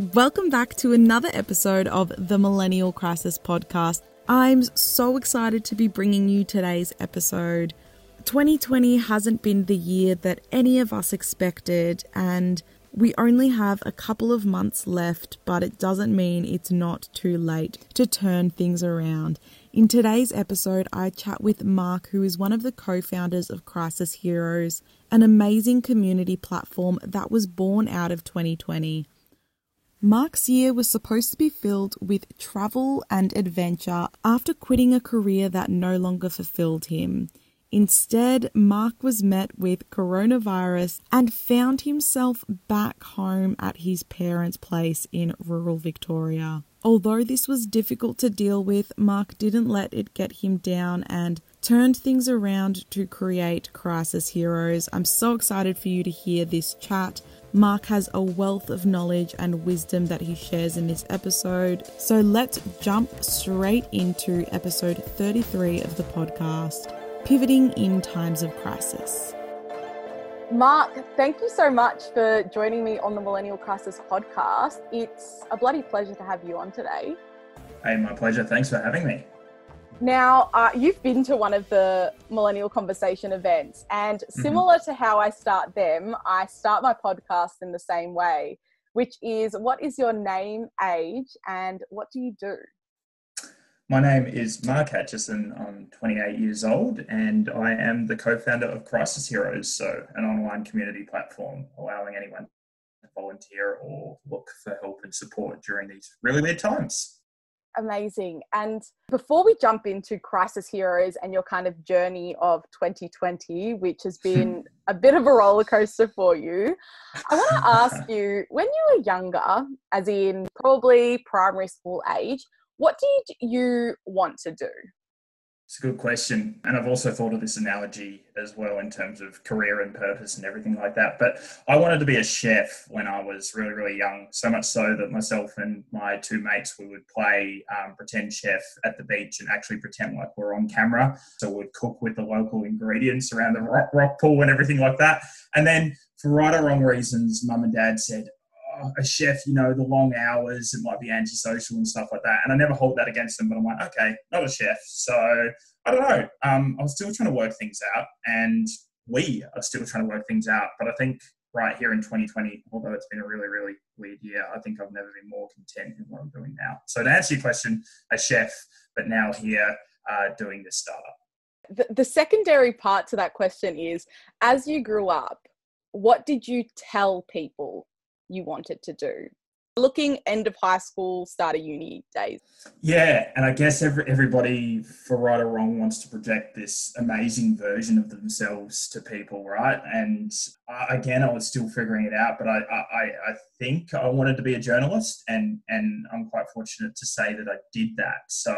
Welcome back to another episode of the Millennial Crisis Podcast. I'm so excited to be bringing you today's episode. 2020 hasn't been the year that any of us expected, and we only have a couple of months left, but it doesn't mean it's not too late to turn things around. In today's episode, I chat with Mark, who is one of the co founders of Crisis Heroes, an amazing community platform that was born out of 2020. Mark's year was supposed to be filled with travel and adventure after quitting a career that no longer fulfilled him. Instead, Mark was met with coronavirus and found himself back home at his parents' place in rural Victoria. Although this was difficult to deal with, Mark didn't let it get him down and turned things around to create Crisis Heroes. I'm so excited for you to hear this chat. Mark has a wealth of knowledge and wisdom that he shares in this episode. So let's jump straight into episode 33 of the podcast Pivoting in Times of Crisis. Mark, thank you so much for joining me on the Millennial Crisis podcast. It's a bloody pleasure to have you on today. Hey, my pleasure. Thanks for having me. Now, uh, you've been to one of the Millennial Conversation events, and mm-hmm. similar mm-hmm. to how I start them, I start my podcast in the same way, which is what is your name, age, and what do you do? My name is Mark Acheson. I'm 28 years old, and I am the co founder of Crisis Heroes, so an online community platform allowing anyone to volunteer or look for help and support during these really weird times amazing. And before we jump into Crisis Heroes and your kind of journey of 2020, which has been a bit of a roller coaster for you, I want to ask you when you were younger, as in probably primary school age, what did you want to do? It's a good question. And I've also thought of this analogy as well in terms of career and purpose and everything like that. But I wanted to be a chef when I was really, really young, so much so that myself and my two mates, we would play um, pretend chef at the beach and actually pretend like we're on camera. So we'd cook with the local ingredients around the rock, rock pool and everything like that. And then for right or wrong reasons, mum and dad said, a chef, you know, the long hours, it might be antisocial and stuff like that. And I never hold that against them, but I'm like, okay, not a chef. So I don't know. Um, I'm still trying to work things out, and we are still trying to work things out. But I think right here in 2020, although it's been a really, really weird year, I think I've never been more content in what I'm doing now. So to answer your question, a chef, but now here uh, doing this startup. The, the secondary part to that question is as you grew up, what did you tell people you wanted to do? Looking end of high school, start of uni days. Yeah, and I guess every, everybody, for right or wrong, wants to project this amazing version of themselves to people, right? And I, again, I was still figuring it out, but I, I, I think I wanted to be a journalist, and and I'm quite fortunate to say that I did that. So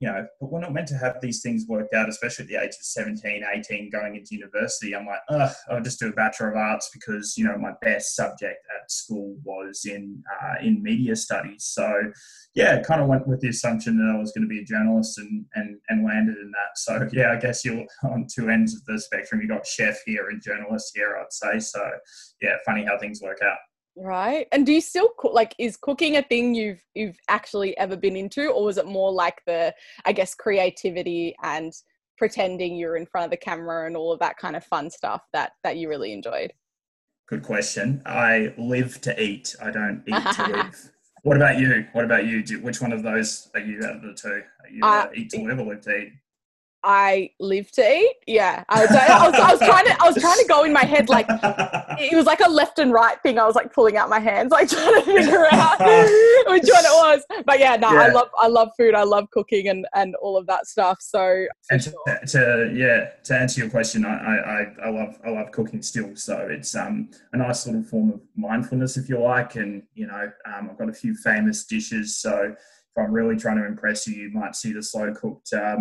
you know, but we're not meant to have these things worked out, especially at the age of 17, 18, going into university. I'm like, ugh, I'll just do a Bachelor of Arts because, you know, my best subject at school was in, uh, in media studies. So, yeah, it kind of went with the assumption that I was going to be a journalist and, and, and landed in that. So, yeah, I guess you're on two ends of the spectrum. You got chef here and journalist here, I'd say. So, yeah, funny how things work out right? And do you still cook like is cooking a thing you've you've actually ever been into or was it more like the i guess creativity and pretending you're in front of the camera and all of that kind of fun stuff that that you really enjoyed? Good question. I live to eat. I don't eat to live. What about you? What about you? Do, which one of those are you out of the two? Are you uh, uh, eat to live or live to eat I live to eat. Yeah, I was, I was, I was, trying to, I was trying to go in my head like it was like a left and right thing. I was like pulling out my hands, like trying to figure out which one it was. But yeah, no, yeah. I love, I love food. I love cooking and and all of that stuff. So and to, sure. to, yeah, to answer your question, I, I I love I love cooking still. So it's um a nice little form of mindfulness, if you like, and you know um, I've got a few famous dishes. So if I'm really trying to impress you, you might see the slow cooked uh,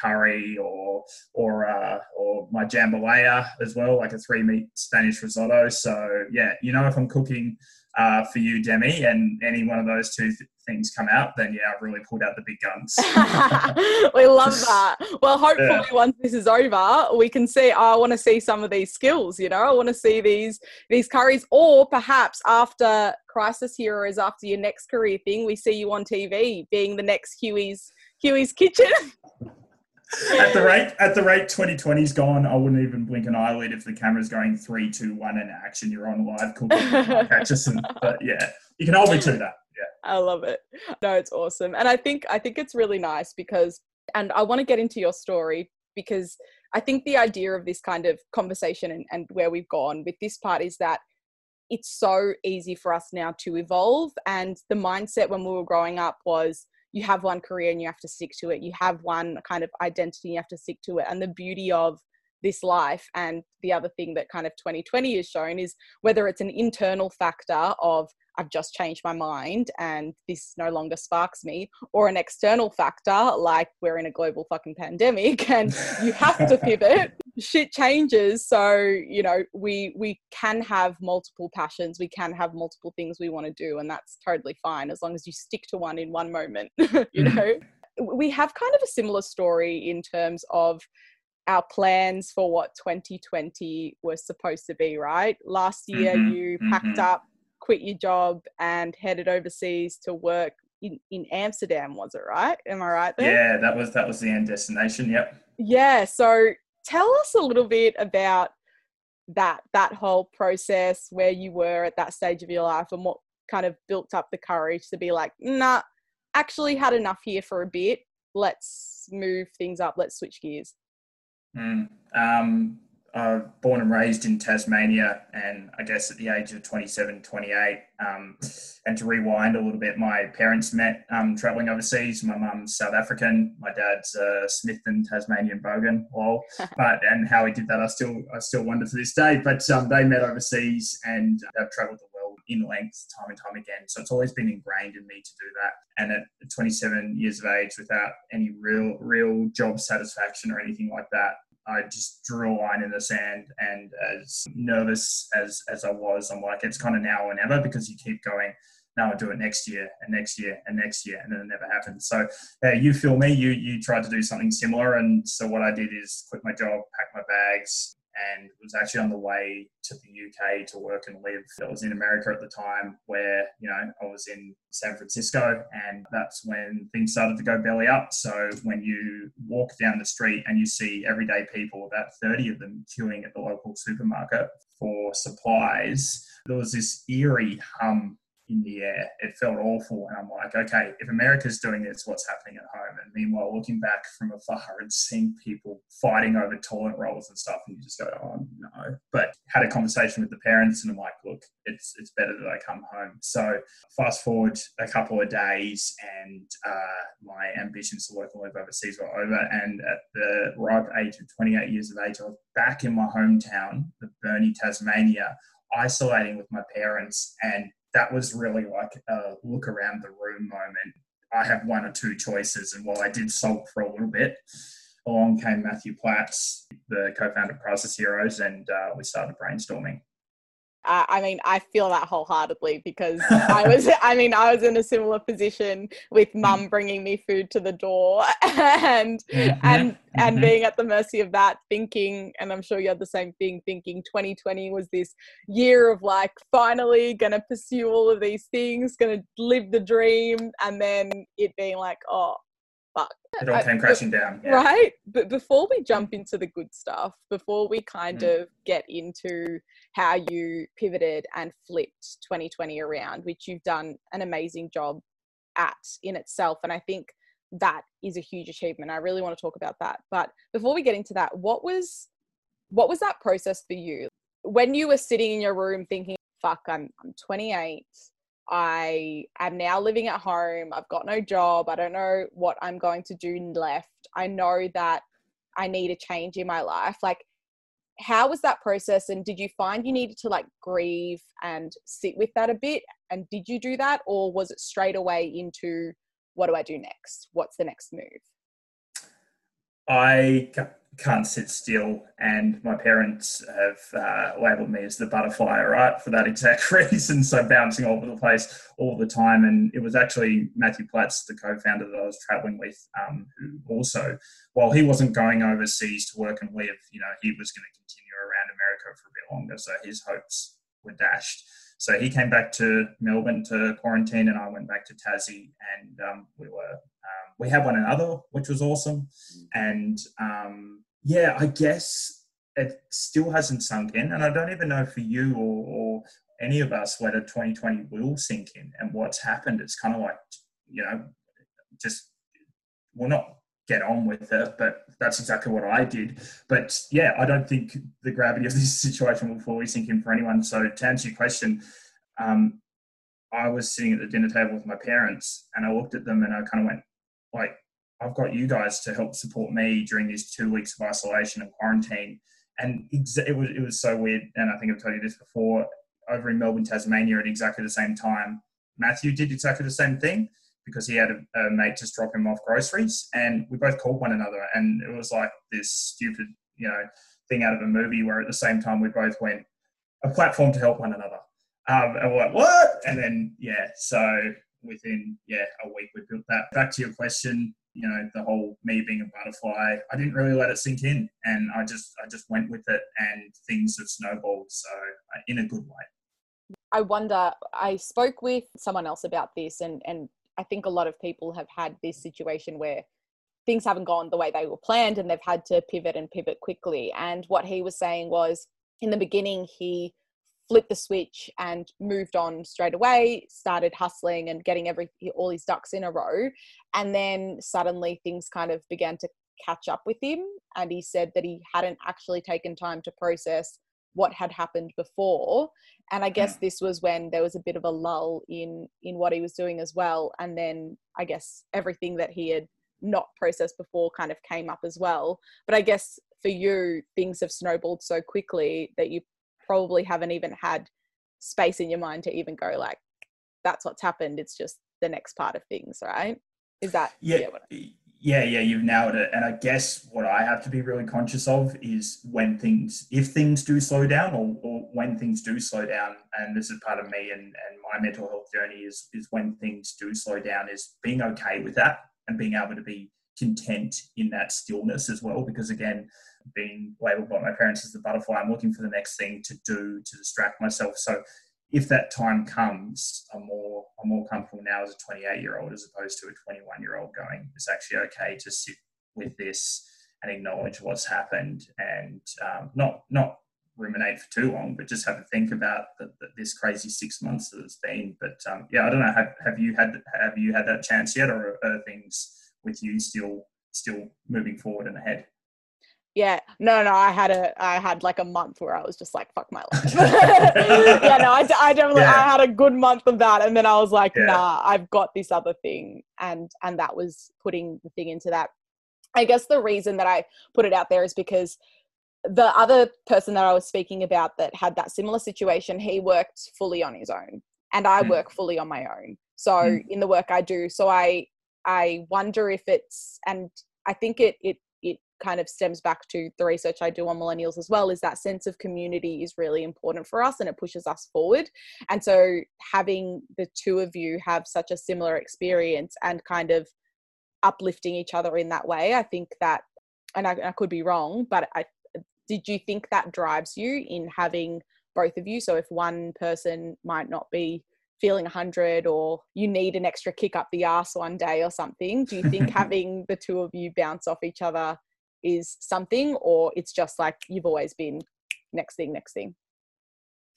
curry or or uh, or my jambalaya as well, like a three meat Spanish risotto. So yeah, you know, if I'm cooking, uh, for you, Demi, and any one of those two th- things come out, then yeah, I've really pulled out the big guns. we love that. Well, hopefully, yeah. once this is over, we can see. Oh, I want to see some of these skills. You know, I want to see these these curries, or perhaps after Crisis Heroes, after your next career thing, we see you on TV being the next Huey's Huey's Kitchen. at the rate at the rate 2020's gone, I wouldn't even blink an eyelid if the camera's going three, two, one, and action. You're on live cooking Acheson. But yeah, you can hold me to that. Yeah, I love it. No, it's awesome, and I think I think it's really nice because, and I want to get into your story because I think the idea of this kind of conversation and, and where we've gone with this part is that it's so easy for us now to evolve, and the mindset when we were growing up was you have one career and you have to stick to it. You have one kind of identity, you have to stick to it. And the beauty of this life and the other thing that kind of 2020 has shown is whether it's an internal factor of I've just changed my mind and this no longer sparks me, or an external factor like we're in a global fucking pandemic and you have to pivot. Shit changes, so you know we we can have multiple passions, we can have multiple things we want to do, and that's totally fine as long as you stick to one in one moment. you mm. know, we have kind of a similar story in terms of our plans for what 2020 was supposed to be, right? Last year, mm-hmm, you packed mm-hmm. up quit your job and headed overseas to work in, in Amsterdam, was it right? Am I right there? Yeah, that was that was the end destination. Yep. Yeah. So tell us a little bit about that that whole process, where you were at that stage of your life, and what kind of built up the courage to be like, nah, actually had enough here for a bit. Let's move things up. Let's switch gears. Mm, um, uh, born and raised in Tasmania, and I guess at the age of 27, 28, um, and to rewind a little bit, my parents met um, traveling overseas. My mum's South African, my dad's uh, and Tasmanian Bogan. Well, but and how he did that, I still I still wonder to this day. But um, they met overseas and have travelled the in length time and time again. So it's always been ingrained in me to do that. And at 27 years of age, without any real real job satisfaction or anything like that, I just drew a line in the sand. And as nervous as, as I was, I'm like, it's kind of now or never because you keep going, now I'll do it next year and next year and next year. And then it never happens. So uh, you feel me, you, you tried to do something similar. And so what I did is quit my job, pack my bags, and was actually on the way to the UK to work and live. I was in America at the time where, you know, I was in San Francisco and that's when things started to go belly up. So when you walk down the street and you see everyday people, about 30 of them queuing at the local supermarket for supplies, there was this eerie hum in the air. It felt awful. And I'm like, okay, if America's doing this, what's happening at home? And meanwhile, looking back from afar and seeing people fighting over toilet rolls and stuff, and you just go, oh no. But had a conversation with the parents, and I'm like, look, it's it's better that I come home. So fast forward a couple of days, and uh, my ambitions to work and live overseas were over. And at the ripe age of 28 years of age, I was back in my hometown, the Burnie, Tasmania, isolating with my parents and that was really like a look around the room moment. I have one or two choices, and while I did sulk for a little bit, along came Matthew Platts, the co-founder of Crisis Heroes, and uh, we started brainstorming. I mean, I feel that wholeheartedly because I was, I mean, I was in a similar position with mm. mum bringing me food to the door and, mm-hmm. and, and mm-hmm. being at the mercy of that thinking, and I'm sure you had the same thing thinking 2020 was this year of like, finally going to pursue all of these things, going to live the dream. And then it being like, oh, fuck. It all came crashing down. Yeah. Right. But before we jump into the good stuff, before we kind mm. of get into how you pivoted and flipped 2020 around, which you've done an amazing job at in itself. And I think that is a huge achievement. I really want to talk about that. But before we get into that, what was what was that process for you? When you were sitting in your room thinking, fuck, I'm I'm 28. I am now living at home. I've got no job. I don't know what I'm going to do left. I know that I need a change in my life. Like, how was that process? And did you find you needed to like grieve and sit with that a bit? And did you do that? Or was it straight away into what do I do next? What's the next move? I can't sit still, and my parents have uh, labelled me as the butterfly, right, for that exact reason. So bouncing all over the place all the time, and it was actually Matthew Platts, the co-founder that I was travelling with, um, who also, while he wasn't going overseas to work and live, you know, he was going to continue around America for a bit longer. So his hopes were dashed. So he came back to Melbourne to quarantine, and I went back to Tassie, and um, we were um, we had one another, which was awesome. And um, yeah, I guess it still hasn't sunk in, and I don't even know for you or, or any of us whether 2020 will sink in and what's happened. It's kind of like you know, just well, not get on with it. But that's exactly what I did. But yeah, I don't think the gravity of this situation will fully sink in for anyone. So to answer your question, um, I was sitting at the dinner table with my parents, and I looked at them and I kind of went, like, I've got you guys to help support me during these two weeks of isolation and quarantine. And it was it was so weird. And I think I've told you this before. Over in Melbourne, Tasmania, at exactly the same time, Matthew did exactly the same thing because he had a, a, mate just drop him off groceries, and we both called one another, and it was like this stupid, you know, thing out of a movie where at the same time we both went a platform to help one another, um, and we're like what? And then yeah, so within yeah a week we built that. Back to your question, you know, the whole me being a butterfly, I didn't really let it sink in, and I just I just went with it, and things have snowballed. So uh, in a good way. I wonder. I spoke with someone else about this, and and I think a lot of people have had this situation where things haven't gone the way they were planned and they've had to pivot and pivot quickly. And what he was saying was in the beginning, he flipped the switch and moved on straight away, started hustling and getting every all his ducks in a row. And then suddenly things kind of began to catch up with him. And he said that he hadn't actually taken time to process what had happened before and i hmm. guess this was when there was a bit of a lull in in what he was doing as well and then i guess everything that he had not processed before kind of came up as well but i guess for you things have snowballed so quickly that you probably haven't even had space in your mind to even go like that's what's happened it's just the next part of things right is that yeah, yeah yeah, yeah, you've nailed it. And I guess what I have to be really conscious of is when things, if things do slow down or, or when things do slow down, and this is part of me and, and my mental health journey is, is when things do slow down, is being okay with that and being able to be content in that stillness as well. Because again, being labeled by my parents as the butterfly, I'm looking for the next thing to do to distract myself. So if that time comes, I'm more I'm more comfortable now as a 28 year old as opposed to a 21 year old going. It's actually okay to sit with this and acknowledge what's happened and um, not not ruminate for too long, but just have to think about the, the, this crazy six months that it's been. But um, yeah, I don't know. Have, have you had have you had that chance yet, or are things with you still still moving forward and ahead? yeah no no i had a i had like a month where i was just like fuck my life yeah no i, I definitely yeah. i had a good month of that and then i was like yeah. nah i've got this other thing and and that was putting the thing into that i guess the reason that i put it out there is because the other person that i was speaking about that had that similar situation he worked fully on his own and i mm. work fully on my own so mm. in the work i do so i i wonder if it's and i think it it it kind of stems back to the research I do on millennials as well is that sense of community is really important for us and it pushes us forward. And so having the two of you have such a similar experience and kind of uplifting each other in that way, I think that, and I, I could be wrong, but I did you think that drives you in having both of you? So if one person might not be feeling 100 or you need an extra kick up the ass one day or something do you think having the two of you bounce off each other is something or it's just like you've always been next thing next thing?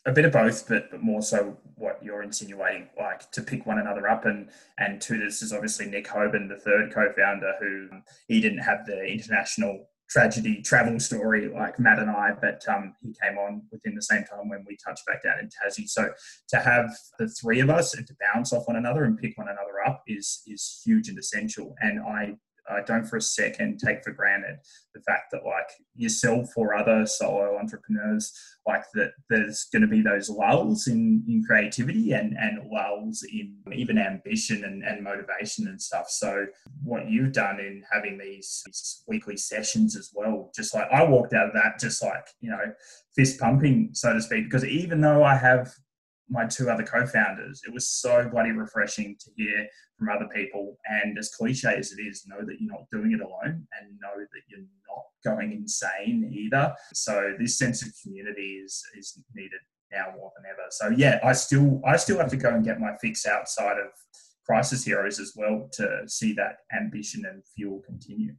A bit of both but, but more so what you're insinuating like to pick one another up and and two this is obviously nick hoban the third co-founder who um, he didn't have the international tragedy travel story like Matt and I, but um, he came on within the same time when we touched back down in Tassie. So to have the three of us and to bounce off one another and pick one another up is is huge and essential. And I I don't for a second take for granted the fact that like yourself or other solo entrepreneurs, like that there's going to be those lulls in, in creativity and, and lulls in even ambition and, and motivation and stuff. So what you've done in having these, these weekly sessions as well, just like I walked out of that, just like, you know, fist pumping, so to speak, because even though I have my two other co-founders, it was so bloody refreshing to hear from other people. And as cliche as it is, know that you're not doing it alone and know that you're not going insane either. So this sense of community is is needed now more than ever. So yeah, I still I still have to go and get my fix outside of crisis heroes as well to see that ambition and fuel continue.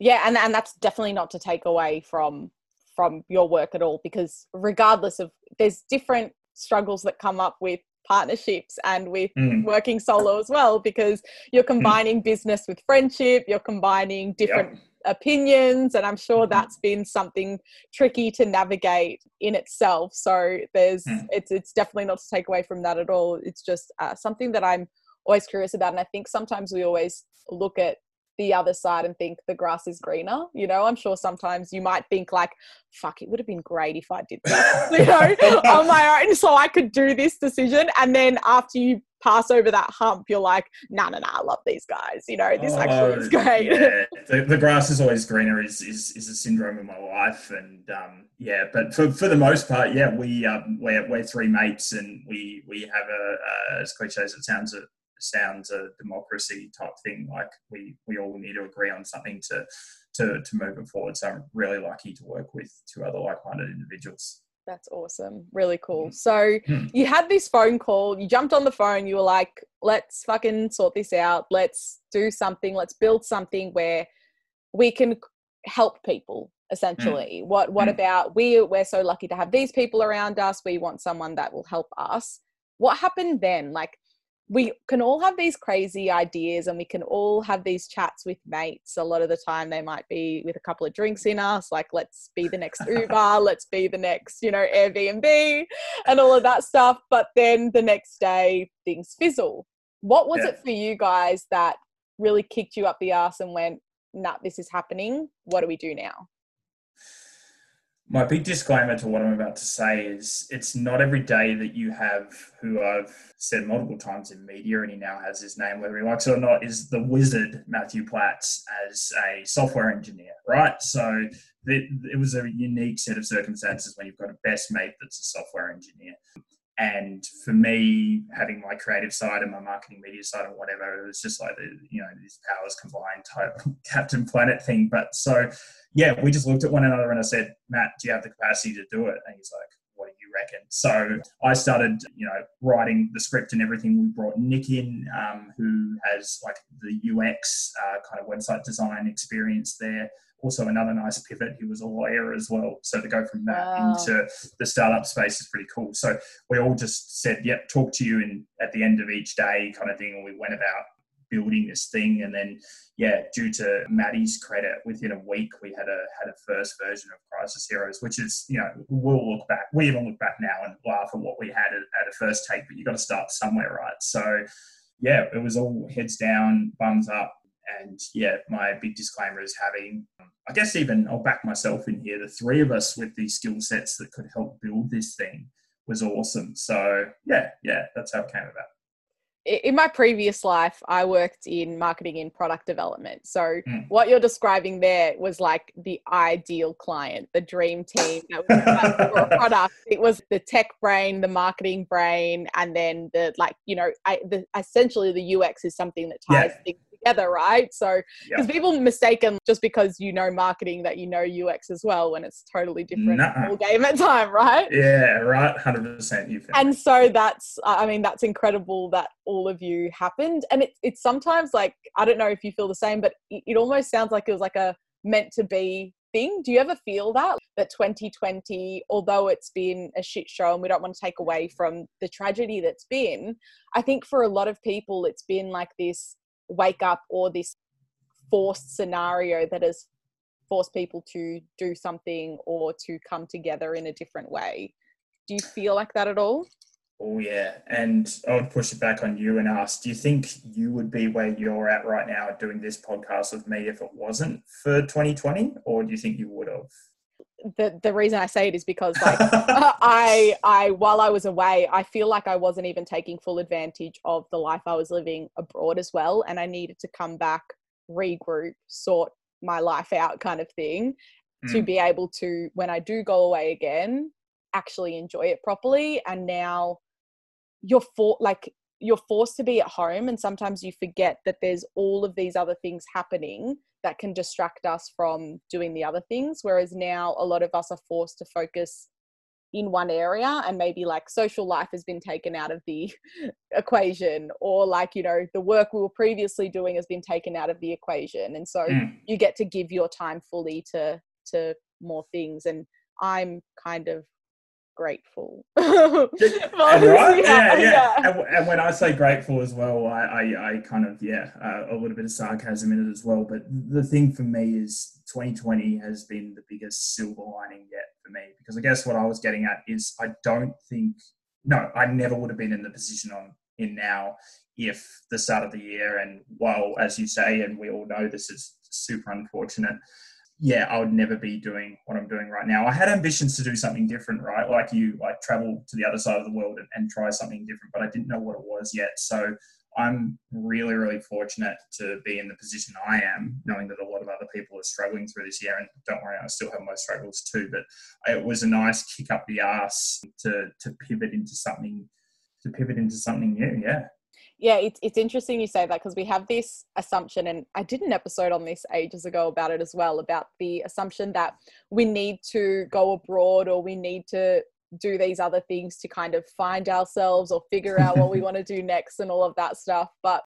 Yeah, and, and that's definitely not to take away from from your work at all because regardless of there's different struggles that come up with partnerships and with mm. working solo as well because you're mm. combining mm. business with friendship you're combining different yep. opinions and i'm sure mm-hmm. that's been something tricky to navigate in itself so there's mm. it's it's definitely not to take away from that at all it's just uh, something that i'm always curious about and i think sometimes we always look at the other side and think the grass is greener. You know, I'm sure sometimes you might think like, fuck, it would have been great if I did that, you know, on my own so I could do this decision. And then after you pass over that hump, you're like, no, no, no, I love these guys. You know, this oh, actually is great. Yeah. The, the, grass is always greener is, is, is a syndrome of my life. And um, yeah, but for, for the most part, yeah, we, um, we're, we're three mates and we, we have a, uh, as cliche as it sounds, a, sounds a democracy type thing. Like we we all need to agree on something to to to move it forward. So I'm really lucky to work with two other like-minded individuals. That's awesome. Really cool. Mm. So mm. you had this phone call, you jumped on the phone, you were like, let's fucking sort this out. Let's do something. Let's build something where we can help people essentially. Mm. What what mm. about we we're so lucky to have these people around us. We want someone that will help us. What happened then? Like we can all have these crazy ideas and we can all have these chats with mates. A lot of the time, they might be with a couple of drinks in us, like, let's be the next Uber, let's be the next, you know, Airbnb and all of that stuff. But then the next day, things fizzle. What was yeah. it for you guys that really kicked you up the ass and went, nah, this is happening? What do we do now? My big disclaimer to what I'm about to say is it's not every day that you have who I've said multiple times in media, and he now has his name, whether he likes it or not, is the wizard Matthew Platts as a software engineer, right? So it, it was a unique set of circumstances when you've got a best mate that's a software engineer. And for me, having my creative side and my marketing media side and whatever, it was just like the, you know, these powers combined type Captain Planet thing. But so, yeah, we just looked at one another and I said, Matt, do you have the capacity to do it? And he's like, what do you reckon? So I started, you know, writing the script and everything. We brought Nick in, um, who has like the UX uh, kind of website design experience there also another nice pivot. He was a lawyer as well. So to go from that wow. into the startup space is pretty cool. So we all just said, yep, talk to you in, at the end of each day kind of thing. And we went about building this thing. And then, yeah, due to Maddie's credit, within a week we had a had a first version of Crisis Heroes, which is, you know, we'll look back. We even look back now and laugh at what we had at, at a first take, but you got to start somewhere, right? So yeah, it was all heads down, bums up, and yeah, my big disclaimer is having, I guess, even I'll back myself in here. The three of us with these skill sets that could help build this thing was awesome. So yeah, yeah, that's how it came about in my previous life, I worked in marketing and product development. So mm. what you're describing there was like the ideal client, the dream team that was for a product. It was the tech brain, the marketing brain, and then the like, you know, I, the, essentially the UX is something that ties yeah. things together, right? So, because yeah. people mistaken just because you know marketing that you know UX as well, when it's totally different whole game at time, right? Yeah, right, hundred percent. You. Think. And so that's, I mean, that's incredible that all of you happened, and it's it's sometimes like I don't know if you feel the same, but it, it almost sounds like it was like a meant to be thing. Do you ever feel that that 2020, although it's been a shit show and we don't want to take away from the tragedy that's been, I think for a lot of people it's been like this wake up or this forced scenario that has forced people to do something or to come together in a different way. Do you feel like that at all? Oh yeah, and I would push it back on you and ask: Do you think you would be where you're at right now doing this podcast with me if it wasn't for 2020, or do you think you would have? The the reason I say it is because like I I while I was away, I feel like I wasn't even taking full advantage of the life I was living abroad as well, and I needed to come back, regroup, sort my life out, kind of thing, mm. to be able to when I do go away again, actually enjoy it properly. And now you're for like you're forced to be at home and sometimes you forget that there's all of these other things happening that can distract us from doing the other things whereas now a lot of us are forced to focus in one area and maybe like social life has been taken out of the equation or like you know the work we were previously doing has been taken out of the equation and so mm. you get to give your time fully to to more things and i'm kind of grateful. right? Yeah, yeah. yeah. And, and, when I say grateful as well, I, I, I kind of, yeah, uh, a little bit of sarcasm in it as well. But the thing for me is 2020 has been the biggest silver lining yet for me because I guess what I was getting at is I don't think, no, I never would have been in the position I'm in now if the start of the year and while, as you say, and we all know this is super unfortunate, yeah, I would never be doing what I'm doing right now. I had ambitions to do something different, right? Like you, like travel to the other side of the world and, and try something different, but I didn't know what it was yet. So I'm really, really fortunate to be in the position I am, knowing that a lot of other people are struggling through this year. And don't worry, I still have my struggles too. But it was a nice kick up the ass to to pivot into something, to pivot into something new. Yeah yeah it's, it's interesting you say that because we have this assumption and i did an episode on this ages ago about it as well about the assumption that we need to go abroad or we need to do these other things to kind of find ourselves or figure out what we want to do next and all of that stuff but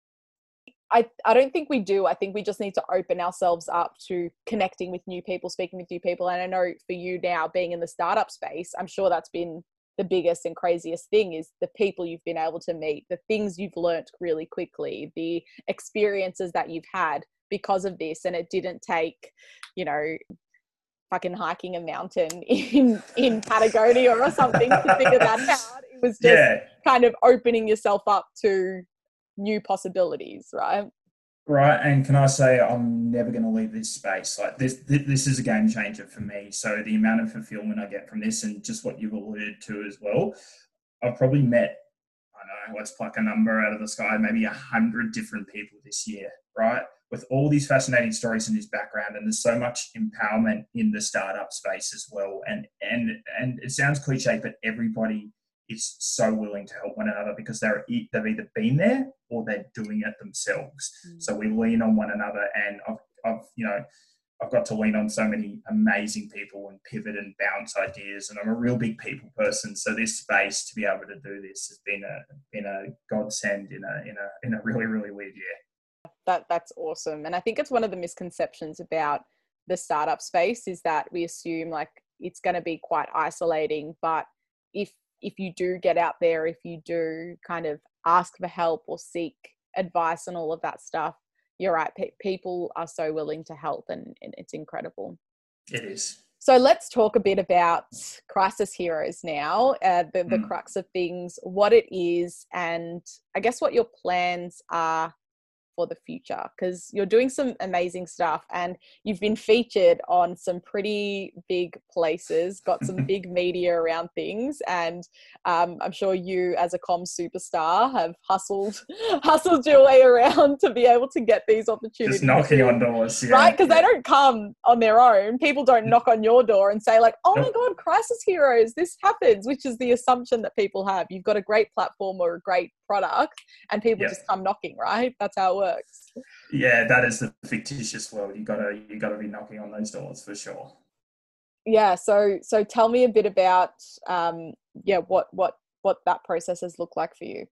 I, I don't think we do. I think we just need to open ourselves up to connecting with new people, speaking with new people. And I know for you now, being in the startup space, I'm sure that's been the biggest and craziest thing is the people you've been able to meet, the things you've learnt really quickly, the experiences that you've had because of this. And it didn't take, you know, fucking hiking a mountain in in Patagonia or something to figure that out. It was just yeah. kind of opening yourself up to new possibilities, right? Right? And can I say I'm never going to leave this space. Like this, this is a game changer for me. So the amount of fulfillment I get from this, and just what you've alluded to as well, I've probably met. I don't know. Let's pluck a number out of the sky. Maybe a hundred different people this year, right? With all these fascinating stories in his background, and there's so much empowerment in the startup space as well. And and and it sounds cliche, but everybody is so willing to help one another because they're they've either been there or they're doing it themselves. Mm. So we lean on one another, and I've, I've you know I've got to lean on so many amazing people and pivot and bounce ideas. And I'm a real big people person, so this space to be able to do this has been a been a godsend in a in a in a really really weird year. That that's awesome, and I think it's one of the misconceptions about the startup space is that we assume like it's going to be quite isolating, but if if you do get out there, if you do kind of ask for help or seek advice and all of that stuff, you're right. Pe- people are so willing to help, and, and it's incredible. It is. So let's talk a bit about Crisis Heroes now, uh, the, the mm. crux of things, what it is, and I guess what your plans are for the future because you're doing some amazing stuff and you've been featured on some pretty big places, got some big media around things, and um, I'm sure you, as a com superstar, have hustled hustled your way around to be able to get these opportunities. Just knocking on doors, yeah. right? Because yeah. they don't come on their own. People don't knock on your door and say like, "Oh my god, crisis heroes, this happens," which is the assumption that people have. You've got a great platform or a great product, and people just come knocking, right? That's how it works. Yeah, that is the fictitious world. You gotta you gotta be knocking on those doors for sure. Yeah. So so tell me a bit about um yeah what what what that process has looked like for you.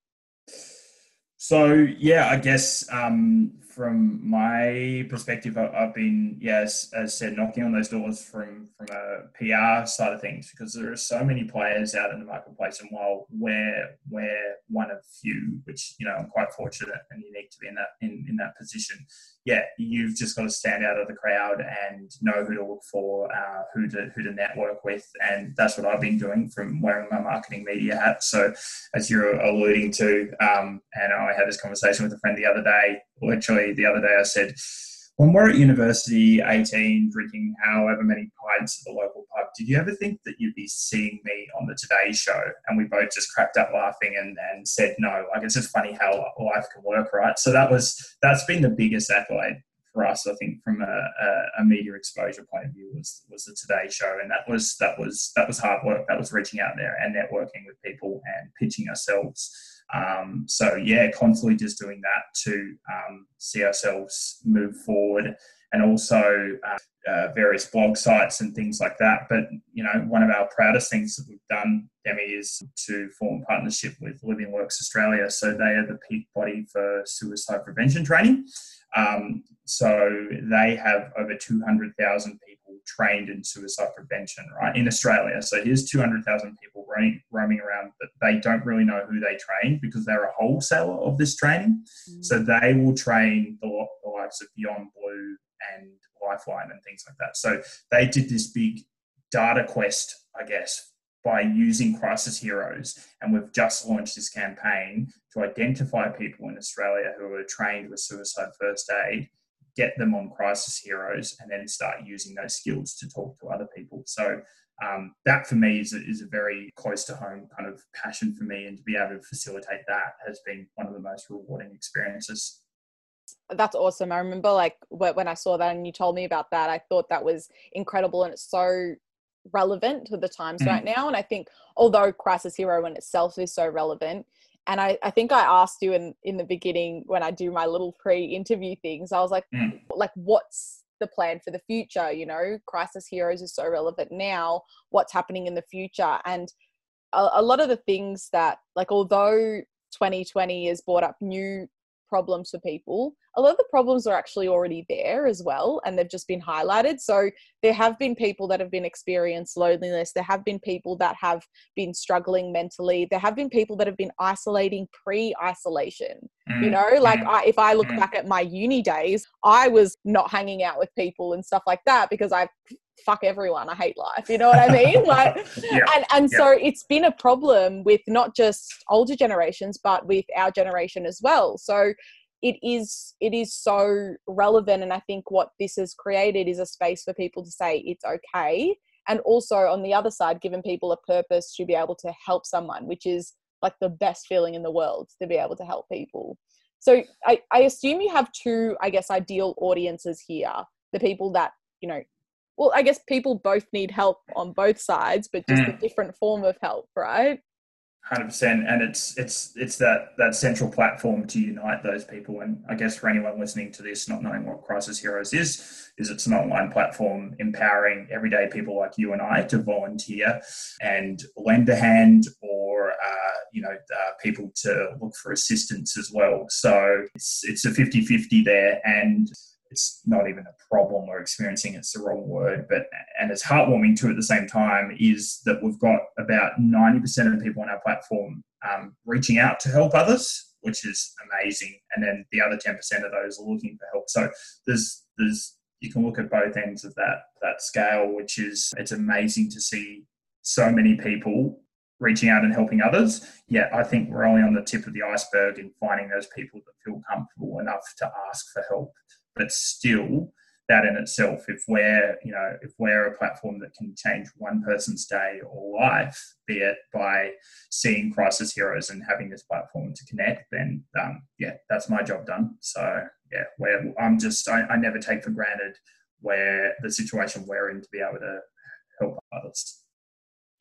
So yeah, I guess um, from my perspective, I've been yes, as said, knocking on those doors from from a PR side of things because there are so many players out in the marketplace, and while we're we're one of few, which you know I'm quite fortunate and unique to be in that in, in that position. Yeah, you've just got to stand out of the crowd and know who to look for, uh, who to who to network with, and that's what I've been doing from wearing my marketing media hat. So, as you're alluding to, um, and I had this conversation with a friend the other day literally the other day I said, when we're at university, 18, drinking however many pints at the local pub, did you ever think that you'd be seeing me on the Today Show? And we both just cracked up laughing and, and said no. Like it's just funny how life can work, right? So that was that's been the biggest accolade for us, I think, from a, a, a media exposure point of view, was was the Today Show, and that was that was that was hard work. That was reaching out there and networking with people and pitching ourselves um, so yeah, constantly just doing that to um, see ourselves move forward, and also uh, uh, various blog sites and things like that. But you know, one of our proudest things that we've done, Demi, is to form partnership with Living Works Australia. So they are the peak body for suicide prevention training. Um, so they have over 200,000 people trained in suicide prevention, right, in Australia. So here's 200,000 people roaming, roaming around, but they don't really know who they train because they're a wholesaler of this training. Mm. So they will train the, the likes of Beyond Blue and Lifeline and things like that. So they did this big data quest, I guess, by using Crisis Heroes. And we've just launched this campaign to identify people in Australia who are trained with suicide first aid, get them on Crisis Heroes, and then start using those skills to talk to other people. So um, that for me is a, is a very close to home kind of passion for me, and to be able to facilitate that has been one of the most rewarding experiences. That's awesome. I remember like when I saw that and you told me about that, I thought that was incredible, and it's so relevant to the times mm. right now. And I think although Crisis Hero in itself is so relevant, and I, I think I asked you in, in the beginning when I do my little pre-interview things, I was like, mm. like what's the plan for the future? You know, Crisis Heroes is so relevant now. What's happening in the future? And a, a lot of the things that, like, although 2020 has brought up new problems for people. A lot of the problems are actually already there as well, and they've just been highlighted. So there have been people that have been experienced loneliness. There have been people that have been struggling mentally. There have been people that have been isolating pre-isolation. Mm. You know, like mm. I, if I look mm. back at my uni days, I was not hanging out with people and stuff like that because I fuck everyone i hate life you know what i mean like yeah. and and yeah. so it's been a problem with not just older generations but with our generation as well so it is it is so relevant and i think what this has created is a space for people to say it's okay and also on the other side giving people a purpose to be able to help someone which is like the best feeling in the world to be able to help people so I, I assume you have two i guess ideal audiences here the people that you know well, I guess people both need help on both sides, but just mm. a different form of help, right? Hundred percent, and it's it's it's that that central platform to unite those people. And I guess for anyone listening to this, not knowing what Crisis Heroes is, is it's an online platform empowering everyday people like you and I to volunteer and lend a hand, or uh, you know, uh, people to look for assistance as well. So it's it's a 50-50 there, and it's not even a problem we're experiencing it's the wrong word but and it's heartwarming too at the same time is that we've got about 90% of people on our platform um, reaching out to help others which is amazing and then the other 10% of those are looking for help. So there's there's you can look at both ends of that that scale which is it's amazing to see so many people reaching out and helping others. Yet i think we're only on the tip of the iceberg in finding those people that feel comfortable enough to ask for help but still that in itself if we're you know if we're a platform that can change one person's day or life be it by seeing crisis heroes and having this platform to connect then um, yeah that's my job done. So yeah where i'm just I, I never take for granted where the situation we're in to be able to help others.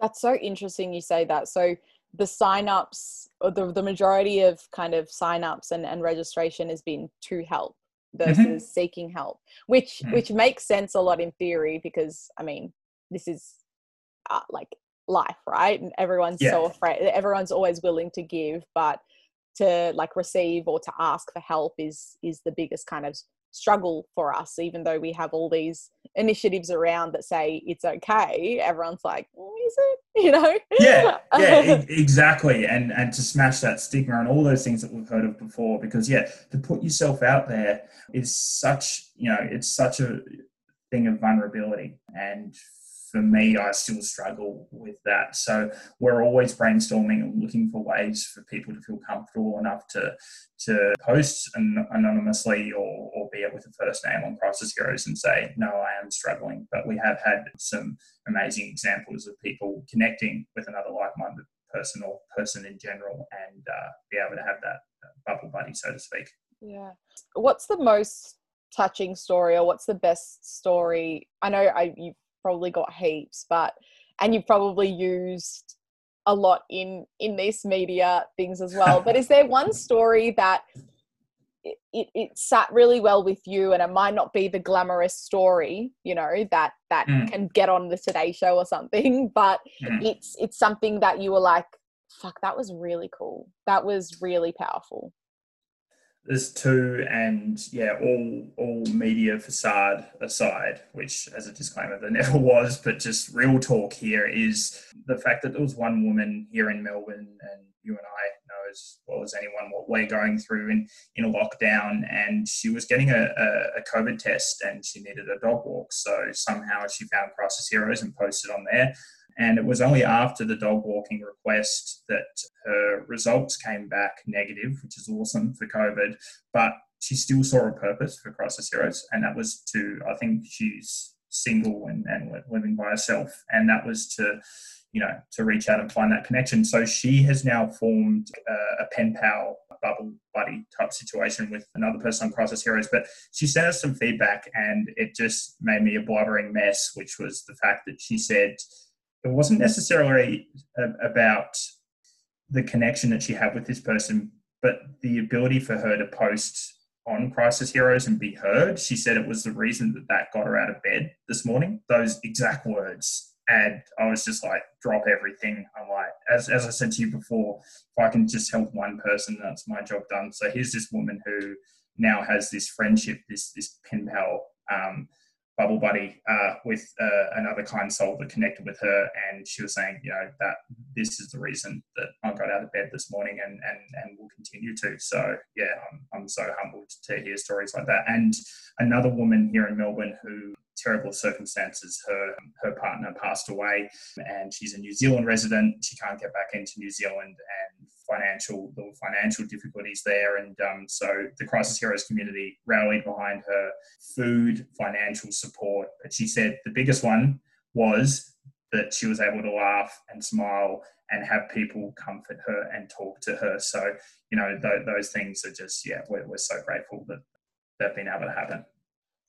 That's so interesting you say that. So the sign-ups or the, the majority of kind of sign-ups and, and registration has been to help. Versus mm-hmm. seeking help which mm-hmm. which makes sense a lot in theory because i mean this is uh, like life right and everyone's yeah. so afraid everyone's always willing to give but to like receive or to ask for help is is the biggest kind of struggle for us even though we have all these initiatives around that say it's okay everyone's like oh, is it? You know? Yeah yeah e- exactly and and to smash that stigma and all those things that we've heard of before because yeah to put yourself out there is such you know it's such a thing of vulnerability and for me, I still struggle with that. So we're always brainstorming and looking for ways for people to feel comfortable enough to to post an, anonymously or, or be it with a first name on Crisis Heroes and say, no, I am struggling. But we have had some amazing examples of people connecting with another like-minded person or person in general and uh, be able to have that bubble buddy, so to speak. Yeah. What's the most touching story or what's the best story? I know I, you probably got heaps, but and you've probably used a lot in in this media things as well. but is there one story that it, it, it, sat really well with you and it might not be the glamorous story you know that that mm. can get on the today show or something but mm. it's it's something that you were like fuck that was really cool that was really powerful there's two, and yeah, all all media facade aside, which as a disclaimer there never was, but just real talk here is the fact that there was one woman here in Melbourne, and you and I know as well as anyone what we're going through in in a lockdown, and she was getting a, a, a COVID test, and she needed a dog walk, so somehow she found Crisis Heroes and posted on there. And it was only after the dog walking request that her results came back negative, which is awesome for COVID. But she still saw a purpose for Crisis Heroes, and that was to, I think she's single and, and living by herself, and that was to, you know, to reach out and find that connection. So she has now formed a, a pen pal bubble buddy type situation with another person on Crisis Heroes. But she sent us some feedback, and it just made me a blubbering mess, which was the fact that she said it wasn't necessarily about the connection that she had with this person, but the ability for her to post on Crisis Heroes and be heard. She said it was the reason that that got her out of bed this morning. Those exact words. And I was just like, drop everything. I'm like, as, as I said to you before, if I can just help one person, that's my job done. So here's this woman who now has this friendship, this this pen pal um, bubble buddy uh, with uh, another kind soul that connected with her, and she was saying, you know, that this is the reason that I got out of bed this morning, and and and will continue to. So yeah, I'm I'm so humbled to hear stories like that. And another woman here in Melbourne who terrible circumstances. Her her partner passed away, and she's a New Zealand resident. She can't get back into New Zealand, and financial financial difficulties there. And um, so the Crisis Heroes community rallied behind her, food, financial support. But she said the biggest one was that she was able to laugh and smile and have people comfort her and talk to her. So, you know, th- those things are just, yeah, we're, we're so grateful that they've been able to happen.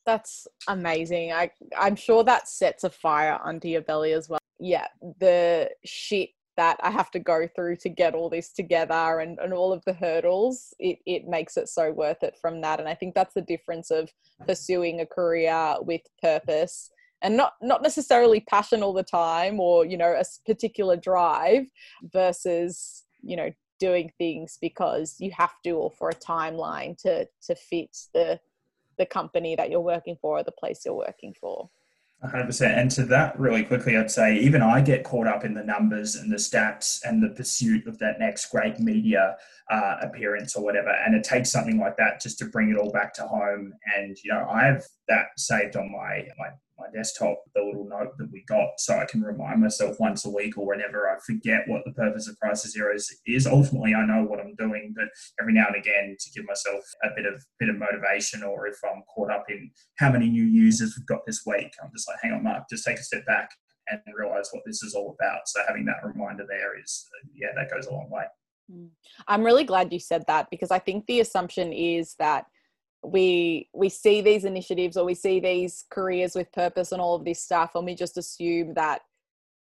That's amazing. I I'm sure that sets a fire under your belly as well. Yeah, the shit that I have to go through to get all this together and, and all of the hurdles, it, it makes it so worth it from that. And I think that's the difference of pursuing a career with purpose and not not necessarily passion all the time or you know a particular drive versus you know doing things because you have to or for a timeline to to fit the the company that you're working for or the place you're working for. 100%. And to that, really quickly, I'd say even I get caught up in the numbers and the stats and the pursuit of that next great media uh, appearance or whatever. And it takes something like that just to bring it all back to home. And, you know, I have that saved on my, my my desktop the little note that we got so I can remind myself once a week or whenever I forget what the purpose of Crisis Heroes is. Ultimately, I know what I'm doing, but every now and again to give myself a bit of bit of motivation or if I'm caught up in how many new users we've got this week, I'm just like, hang on, Mark, just take a step back and realize what this is all about. So having that reminder there is, yeah, that goes a long way. Mm. I'm really glad you said that because I think the assumption is that we we see these initiatives or we see these careers with purpose and all of this stuff and we just assume that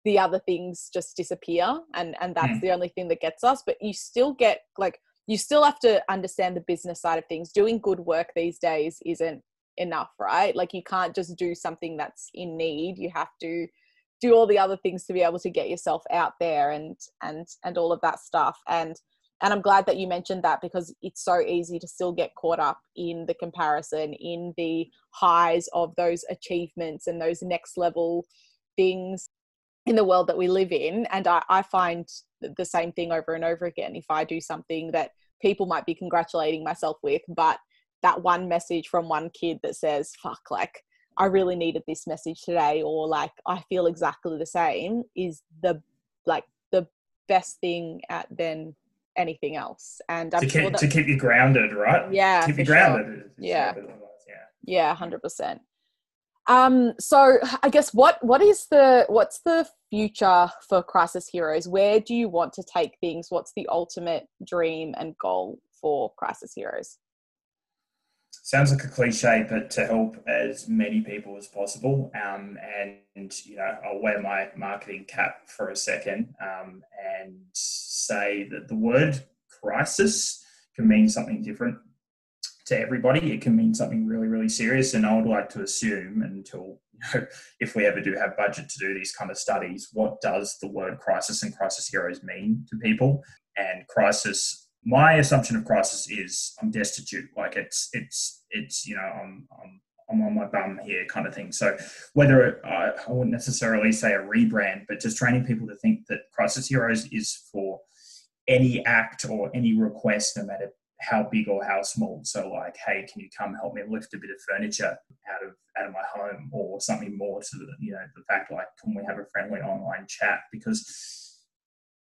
the other things just disappear and and that's mm. the only thing that gets us but you still get like you still have to understand the business side of things. Doing good work these days isn't enough right? Like you can't just do something that's in need. You have to do all the other things to be able to get yourself out there and and and all of that stuff. And and i'm glad that you mentioned that because it's so easy to still get caught up in the comparison in the highs of those achievements and those next level things in the world that we live in. And I, I find the same thing over and over again. If i do something that people might be congratulating myself with but that one message from one kid that says fuck like i really needed this message today or like i feel exactly the same is the like the best thing at then anything else. And I'm to sure keep that, to keep you grounded, right? Yeah, keep you grounded. sure. is- is Yeah. what it yeah. yeah, hundred percent. Um, so I guess what what is the what's the future for Crisis Heroes? Where do you want to take things? What's the ultimate dream and goal for Crisis Heroes? Sounds like a cliche, but to help as many people as possible. Um, and you know, I'll wear my marketing cap for a second um, and say that the word crisis can mean something different to everybody. It can mean something really, really serious. And I would like to assume until you know, if we ever do have budget to do these kind of studies, what does the word crisis and crisis heroes mean to people? And crisis my assumption of crisis is I'm destitute. Like it's it's it's you know I'm I'm I'm on my bum here kind of thing. So whether it, I, I wouldn't necessarily say a rebrand, but just training people to think that Crisis Heroes is for any act or any request, no matter how big or how small. So like, hey, can you come help me lift a bit of furniture out of out of my home, or something more to the you know the fact like, can we have a friendly online chat? Because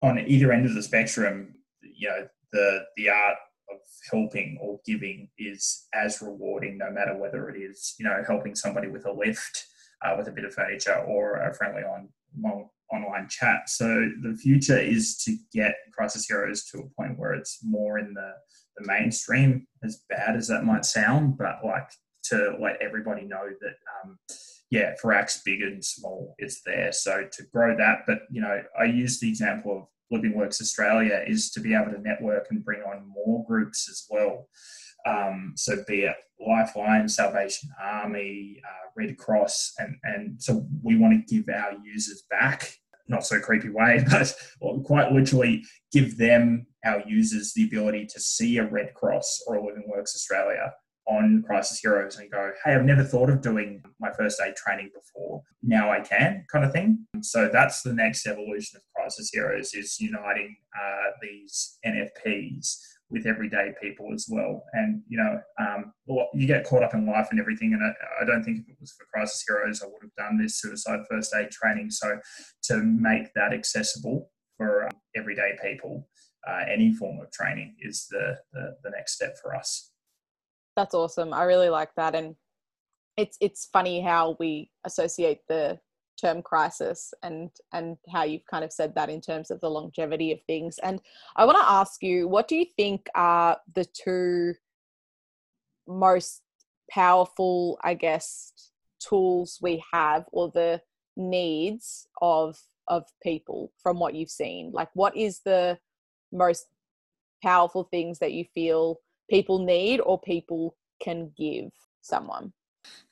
on either end of the spectrum, you know the the art of helping or giving is as rewarding no matter whether it is you know helping somebody with a lift uh, with a bit of furniture or a friendly on long online chat. So the future is to get crisis heroes to a point where it's more in the the mainstream as bad as that might sound but like to let everybody know that um, yeah for acts big and small it's there. So to grow that but you know i use the example of Living Works Australia is to be able to network and bring on more groups as well. Um, so be it Lifeline, Salvation Army, uh, Red Cross, and and so we want to give our users back, not so creepy way, but quite literally give them our users the ability to see a Red Cross or a Living Works Australia on Crisis Heroes and go, hey, I've never thought of doing my first aid training before. Now I can, kind of thing. So that's the next evolution of Crisis Heroes is uniting uh, these NFPs with everyday people as well. And you know, um, you get caught up in life and everything. And I, I don't think if it was for Crisis Heroes, I would have done this suicide first aid training. So to make that accessible for um, everyday people, uh, any form of training is the, the the next step for us. That's awesome. I really like that, and it's it's funny how we associate the term crisis and and how you've kind of said that in terms of the longevity of things. And I want to ask you, what do you think are the two most powerful, I guess, tools we have, or the needs of of people from what you've seen? Like, what is the most powerful things that you feel people need or people can give someone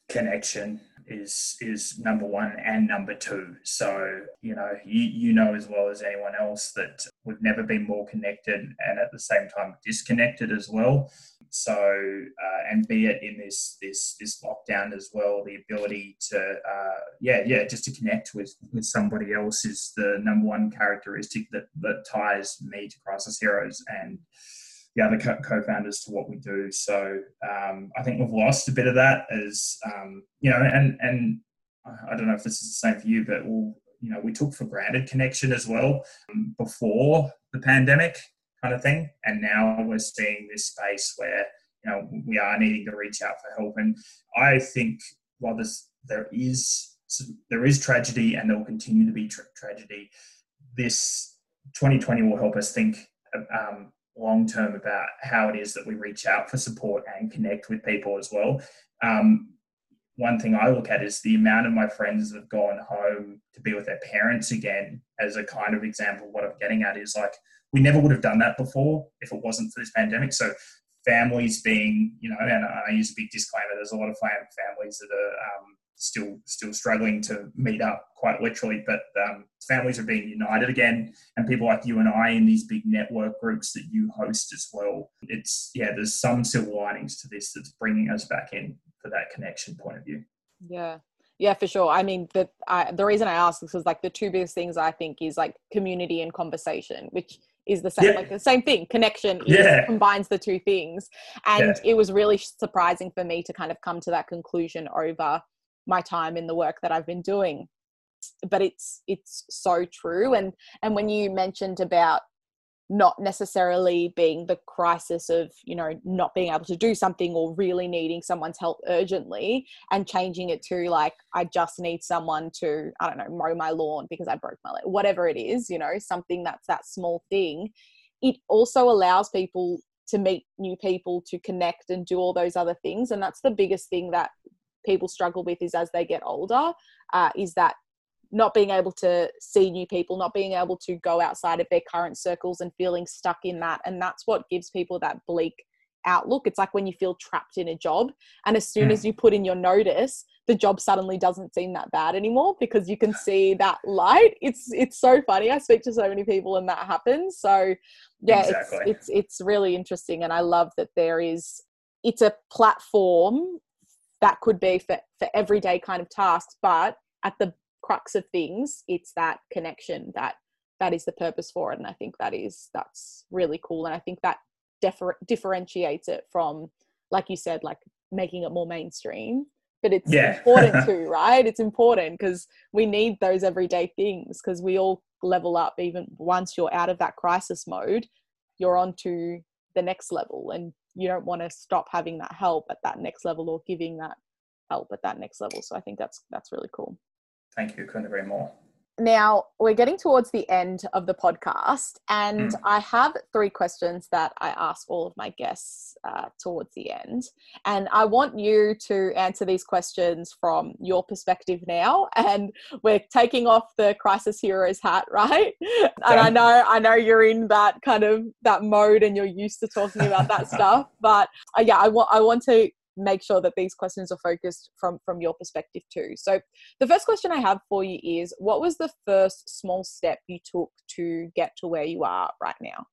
connection is is number one and number two. So you know you, you know as well as anyone else that we've never been more connected and at the same time disconnected as well. So uh, and be it in this this this lockdown as well the ability to uh, yeah yeah just to connect with with somebody else is the number one characteristic that that ties me to crisis heroes and the other co-founders to what we do. So um, I think we've lost a bit of that as um, you know, and and I don't know if this is the same for you, but we'll, you know, we took for granted connection as well um, before the pandemic kind of thing, and now we're seeing this space where you know we are needing to reach out for help. And I think while this there is there is tragedy and there will continue to be tra- tragedy, this 2020 will help us think um, long term about how it is that we reach out for support and connect with people as well. Um, one thing I look at is the amount of my friends that have gone home to be with their parents again, as a kind of example. What I'm getting at is like, we never would have done that before if it wasn't for this pandemic. So, families being, you know, and I use a big disclaimer there's a lot of families that are um, still still struggling to meet up quite literally. But um, families are being united again, and people like you and I in these big network groups that you host as well. It's yeah, there's some silver linings to this that's bringing us back in for that connection point of view. Yeah, yeah, for sure. I mean, the I, the reason I asked this was like the two biggest things I think is like community and conversation, which is the same yeah. like the same thing connection is, yeah. combines the two things and yeah. it was really surprising for me to kind of come to that conclusion over my time in the work that I've been doing. But it's it's so true. And and when you mentioned about not necessarily being the crisis of you know not being able to do something or really needing someone's help urgently and changing it to like i just need someone to i don't know mow my lawn because i broke my leg whatever it is you know something that's that small thing it also allows people to meet new people to connect and do all those other things. And that's the biggest thing that people struggle with is as they get older uh, is that not being able to see new people, not being able to go outside of their current circles and feeling stuck in that. And that's what gives people that bleak outlook. It's like when you feel trapped in a job, and as soon as you put in your notice, the job suddenly doesn't seem that bad anymore because you can see that light. It's it's so funny. I speak to so many people and that happens. So yeah, exactly. it's it's it's really interesting, and I love that there is. It's a platform that could be for, for everyday kind of tasks, but at the crux of things it's that connection that that is the purpose for it and i think that is that's really cool and i think that differ- differentiates it from like you said like making it more mainstream but it's yeah. important too right it's important because we need those everyday things because we all level up even once you're out of that crisis mode you're on to the next level and you don't want to stop having that help at that next level or giving that help at that next level so i think that's that's really cool Thank you. Couldn't agree more. Now, we're getting towards the end of the podcast, and mm. I have three questions that I ask all of my guests uh, towards the end. And I want you to answer these questions from your perspective now. And we're taking off the crisis heroes hat, right? And I know, I know you're in that kind of that mode, and you're used to talking about that stuff. But uh, yeah, I want I want to make sure that these questions are focused from from your perspective too. So the first question i have for you is what was the first small step you took to get to where you are right now?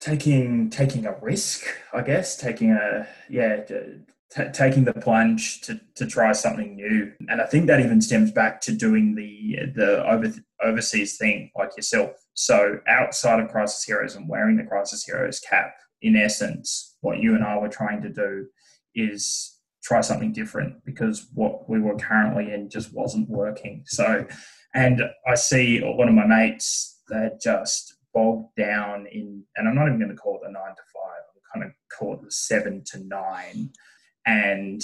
Taking taking a risk i guess. Taking a yeah t- taking the plunge to, to try something new. And i think that even stems back to doing the the over, overseas thing like yourself. So outside of crisis heroes and wearing the crisis heroes cap in essence what you and i were trying to do is try something different because what we were currently in just wasn't working. So, and I see lot of my mates that just bogged down in, and I'm not even going to call it the nine to five, I'm kind of call it the seven to nine. And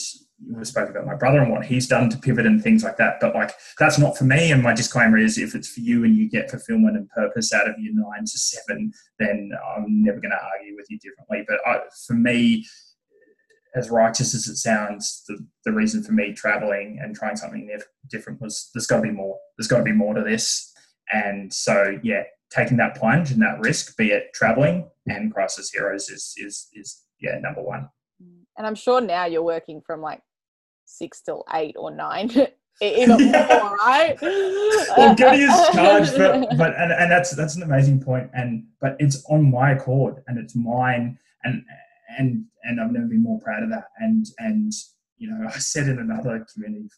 we spoke about my brother and what he's done to pivot and things like that. But like, that's not for me. And my disclaimer is if it's for you and you get fulfillment and purpose out of your nine to seven, then I'm never going to argue with you differently. But I, for me, as righteous as it sounds, the, the reason for me traveling and trying something different was there's got to be more. There's got to be more to this. And so, yeah, taking that plunge and that risk, be it traveling and Crisis Heroes, is is is yeah number one. And I'm sure now you're working from like six till eight or nine. More, right? well, Getty is charged, but, but and, and that's that's an amazing point. And but it's on my accord and it's mine. And and and I've never been more proud of that. And and you know, I said in another community,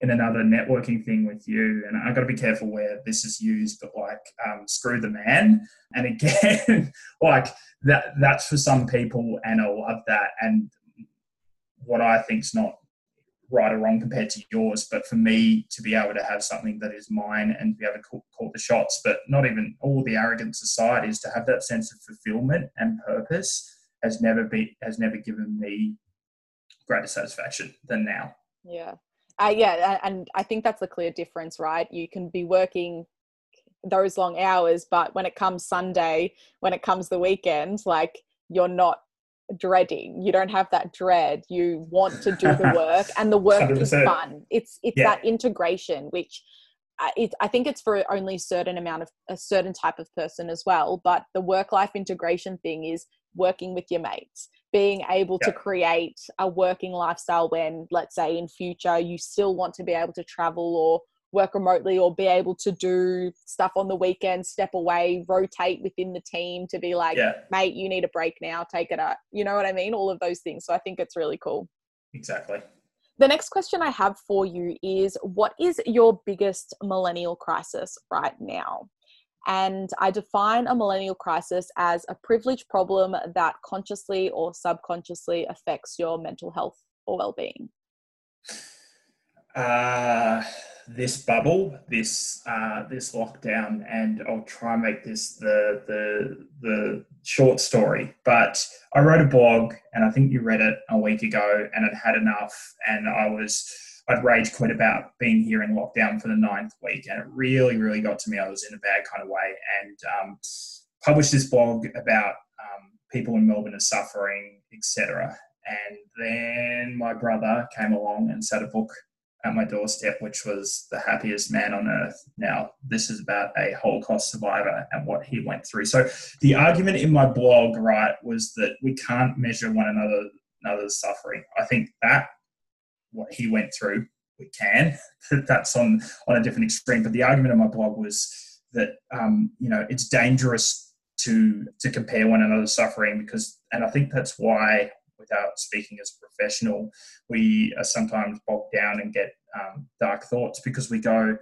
in another networking thing with you, and I've got to be careful where this is used, but like um, screw the man. And again, like that that's for some people, and I love that. And what I think's not right or wrong compared to yours, but for me to be able to have something that is mine and be able to call, call, the shots, but not even all the arrogance aside, is to have that sense of fulfillment and purpose has never been has never given me greater satisfaction than now. Yeah. Uh, yeah, and I think that's a clear difference, right? You can be working those long hours, but when it comes Sunday, when it comes the weekend, like you're not dreading. You don't have that dread. You want to do the work, and the work 100%. is fun. It's it's yeah. that integration which uh, it, I think it's for only a certain amount of a certain type of person as well. But the work life integration thing is working with your mates, being able yeah. to create a working lifestyle when, let's say, in future you still want to be able to travel or work remotely or be able to do stuff on the weekend, step away, rotate within the team to be like, yeah. mate, you need a break now, take it out. You know what I mean? All of those things. So I think it's really cool. Exactly. The next question I have for you is what is your biggest millennial crisis right now? And I define a millennial crisis as a privilege problem that consciously or subconsciously affects your mental health or well being. Uh, this bubble, this uh, this lockdown, and I'll try and make this the the the short story. But I wrote a blog, and I think you read it a week ago, and I'd had enough, and I was I'd rage quit about being here in lockdown for the ninth week, and it really really got to me. I was in a bad kind of way, and um, published this blog about um, people in Melbourne are suffering, etc. And then my brother came along and set a book at my doorstep, which was the happiest man on earth. Now, this is about a Holocaust survivor and what he went through. So, the argument in my blog, right, was that we can't measure one another another's suffering. I think that what he went through, we can. That's on on a different extreme. But the argument in my blog was that um, you know it's dangerous to to compare one another's suffering because, and I think that's why without speaking as a professional, we are sometimes bogged down and get um, dark thoughts because we go,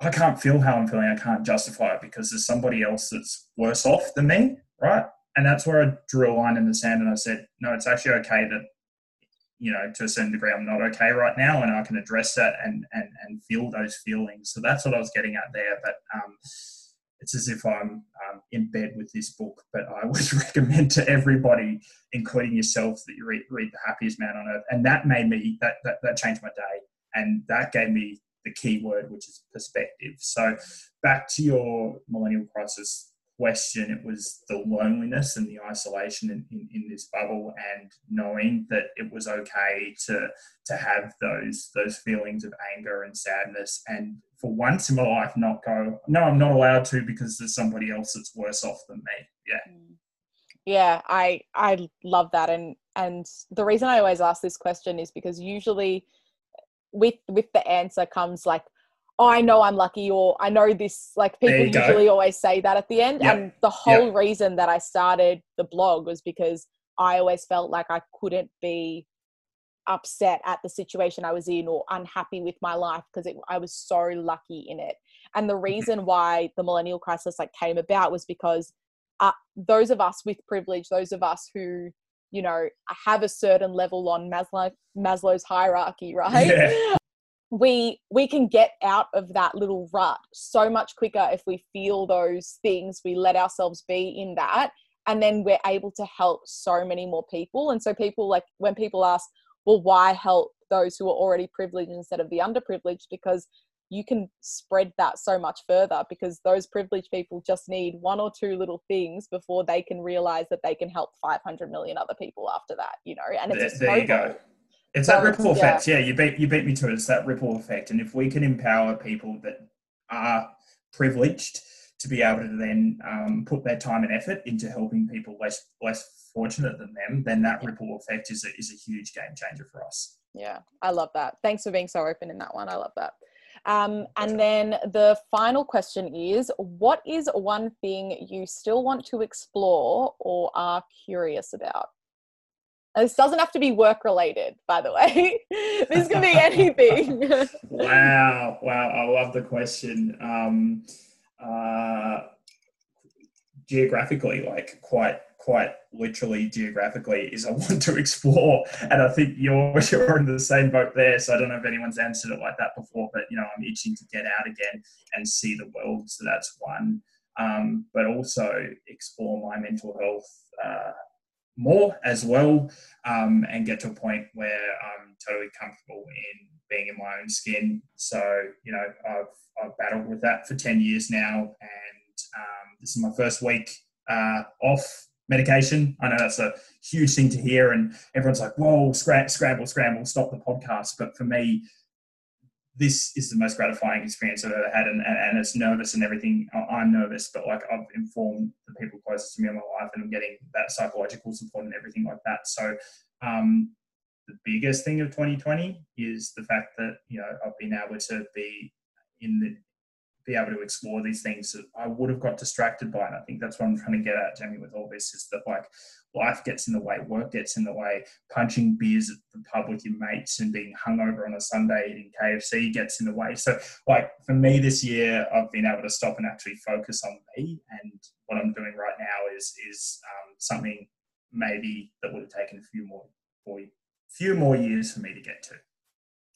I can't feel how I'm feeling. I can't justify it because there's somebody else that's worse off than me, right? And that's where I drew a line in the sand and I said, no, it's actually okay that, you know, to a certain degree, I'm not okay right now and I can address that and, and, and feel those feelings. So that's what I was getting at there. But, um, it's as if I'm um, in bed with this book, but I would recommend to everybody, including yourself, that you read, read The Happiest Man on Earth. And that made me, that, that, that changed my day. And that gave me the key word, which is perspective. So back to your millennial crisis question, it was the loneliness and the isolation in, in, in, this bubble and knowing that it was okay to to have those those feelings of anger and sadness and for once in my life not go no i'm not allowed to because there's somebody else that's worse off than me yeah mm. yeah i i love that and and the reason i always ask this question is because usually with with the answer comes like oh, I know I'm lucky, or I know this. Like people usually go. always say that at the end. Yep. And the whole yep. reason that I started the blog was because I always felt like I couldn't be upset at the situation I was in or unhappy with my life because I was so lucky in it. And the mm-hmm. reason why the millennial crisis like came about was because uh, those of us with privilege, those of us who you know have a certain level on Maslow, Maslow's hierarchy, right? Yeah we we can get out of that little rut so much quicker if we feel those things we let ourselves be in that and then we're able to help so many more people and so people like when people ask well why help those who are already privileged instead of the underprivileged because you can spread that so much further because those privileged people just need one or two little things before they can realize that they can help 500 million other people after that you know and it's there, there you go it's that ripple effect. Yeah. you beat you beat me to it. It's that ripple effect. And if we can empower people that are privileged to be able to then um, put their time and effort into helping people less less fortunate than them, then that ripple effect is a, is a huge game changer for us. Yeah, I love that. Thanks for being so open in that one. I love that. Um, and then the final question is what is one thing you still want to explore or are curious about? This doesn't have to be work related, by the way. this can be anything. wow, wow! I love the question. Um, uh, geographically, like quite, quite literally, geographically, is I want to explore, and I think you're you're in the same boat there. So I don't know if anyone's answered it like that before, but you know, I'm itching to get out again and see the world. So that's one. Um, but also explore my mental health. Uh, more as well um, and get to a point where I'm totally comfortable in being in my own skin. So, you know, I've, I've battled with that for 10 years now. And um, this is my first week uh, off medication. I know that's a huge thing to hear. And everyone's like, whoa, scramble, scramble, scramble, stop the podcast. But for me, this is the most gratifying experience I've ever had, and, and, and it's nervous and everything. I'm nervous, but like I've informed the people closest to me in my life, and I'm getting that psychological support and everything like that. So, um, the biggest thing of 2020 is the fact that you know I've been able to be in the be able to explore these things that I would have got distracted by. And I think that's what I'm trying to get at, Demi, with all this is that like life gets in the way, work gets in the way, punching beers at the pub with your mates and being hungover on a Sunday eating KFC gets in the way. So, like for me this year, I've been able to stop and actually focus on me. And what I'm doing right now is is um, something maybe that would have taken a few more, four, few more years for me to get to.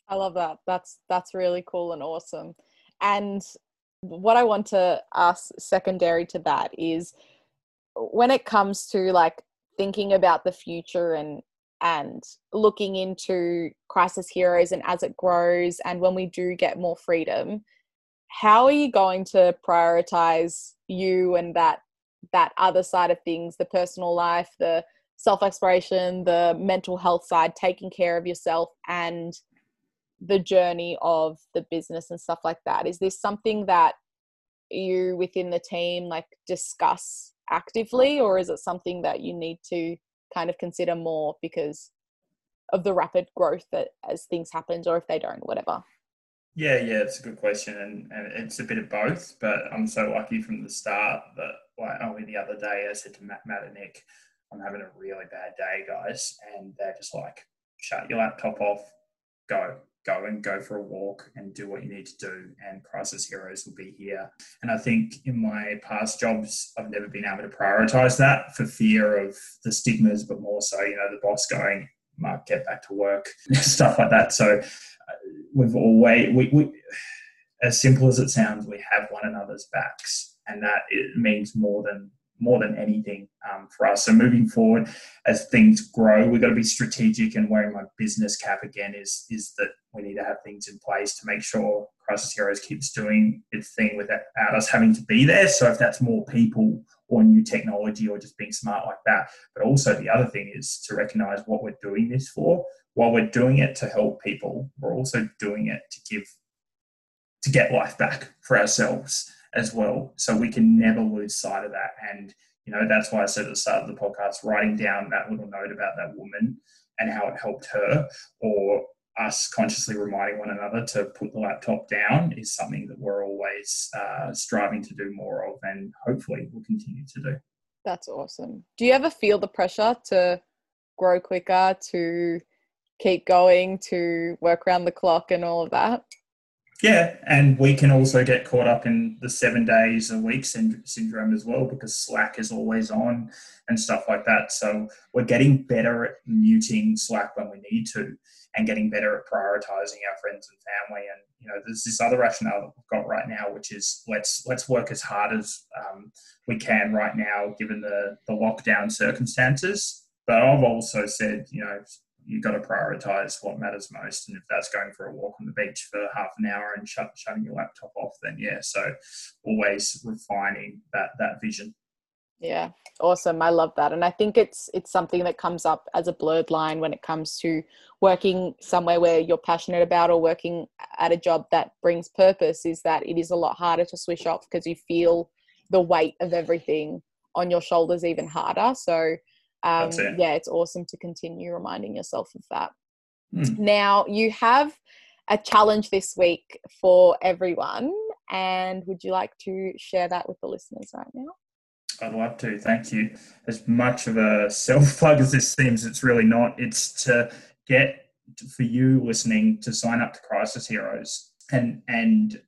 I love that. That's that's really cool and awesome. And what I want to ask secondary to that is when it comes to like thinking about the future and and looking into crisis heroes and as it grows and when we do get more freedom how are you going to prioritize you and that that other side of things the personal life the self exploration the mental health side taking care of yourself and the journey of the business and stuff like that. Is this something that you within the team like discuss actively or is it something that you need to kind of consider more because of the rapid growth that as things happens or if they don't whatever? Yeah yeah it's a good question and, and it's a bit of both but i'm so lucky from the start that like only the other day i said to matt, matt and nick i'm having a really bad day guys and they're just like shut your laptop off. Go go and go for a walk and do what you need to do and crisis heroes will be here. And i think in my past jobs i've never been able to prioritize that for fear of the stigmas but more so you know the boss going mark get back to work stuff like that. So uh, we've always we, we as simple as it sounds we have one another's backs and that it means more than more than anything um, for us. So moving forward, as things grow, we've got to be strategic. And wearing my business cap again is is that we need to have things in place to make sure Crisis Heroes keeps doing its thing without us having to be there. So if that's more people or new technology or just being smart like that, but also the other thing is to recognize what we're doing this for. While we're doing it to help people, we're also doing it to give to get life back for ourselves as well. So we can never lose sight of that. And, you know, that's why I said at the start of the podcast, writing down that little note about that woman and how it helped her, or us consciously reminding one another to put the laptop down is something that we're always uh, striving to do more of and hopefully we'll continue to do. That's awesome. Do you ever feel the pressure to grow quicker, to keep going, to work around the clock and all of that? Yeah, and we can also get caught up in the seven days a week syndrome as well because Slack is always on and stuff like that. So we're getting better at muting Slack when we need to and getting better at prioritizing our friends and family. And you know, there's this other rationale that we've got right now, which is let's let's work as hard as um, we can right now, given the the lockdown circumstances. But I've also said, you know, you've got to prioritize what matters most. And if that's going for a walk on the beach for half an hour and shut, shutting your laptop off, then yeah. So always refining that that vision. Yeah, awesome. I love that, and I think it's it's something that comes up as a blurred line when it comes to working somewhere where you're passionate about or working at a job that brings purpose. Is that it is a lot harder to switch off because you feel the weight of everything on your shoulders even harder. So um, it. yeah, it's awesome to continue reminding yourself of that. Mm. Now, you have a challenge this week for everyone, and would you like to share that with the listeners right now? I'd love to. Thank you. As much of a self plug as this seems, it's really not. It's to get for you listening to sign up to Crisis Heroes and and